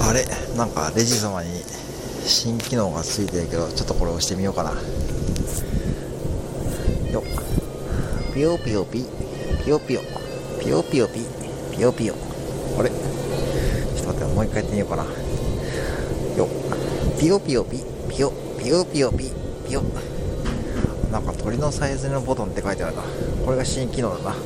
あれなんかレジ様に新機能がついてるけどちょっとこれ押してみようかな。よっ。ピヨピヨピ。ピヨピヨピヨピヨピ。ピヨピヨあれ？ちょっと待ってもう一回やってみようかな。よっ。ピヨピヨピ。ピヨピヨピヨピ。ピヨなんか鳥のサイズのボタンって書いてあるな。これが新機能だな。